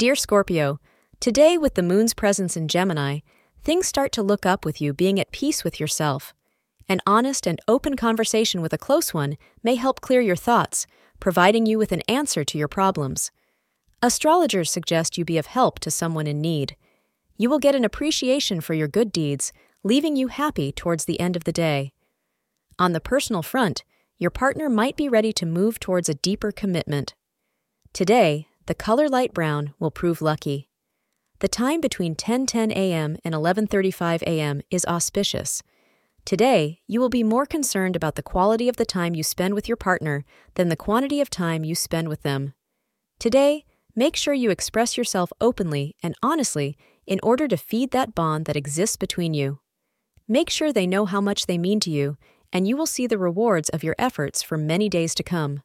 Dear Scorpio, today with the moon's presence in Gemini, things start to look up with you being at peace with yourself. An honest and open conversation with a close one may help clear your thoughts, providing you with an answer to your problems. Astrologers suggest you be of help to someone in need. You will get an appreciation for your good deeds, leaving you happy towards the end of the day. On the personal front, your partner might be ready to move towards a deeper commitment. Today, the color light brown will prove lucky. The time between 10:10 a.m. and 11:35 a.m. is auspicious. Today, you will be more concerned about the quality of the time you spend with your partner than the quantity of time you spend with them. Today, make sure you express yourself openly and honestly in order to feed that bond that exists between you. Make sure they know how much they mean to you, and you will see the rewards of your efforts for many days to come.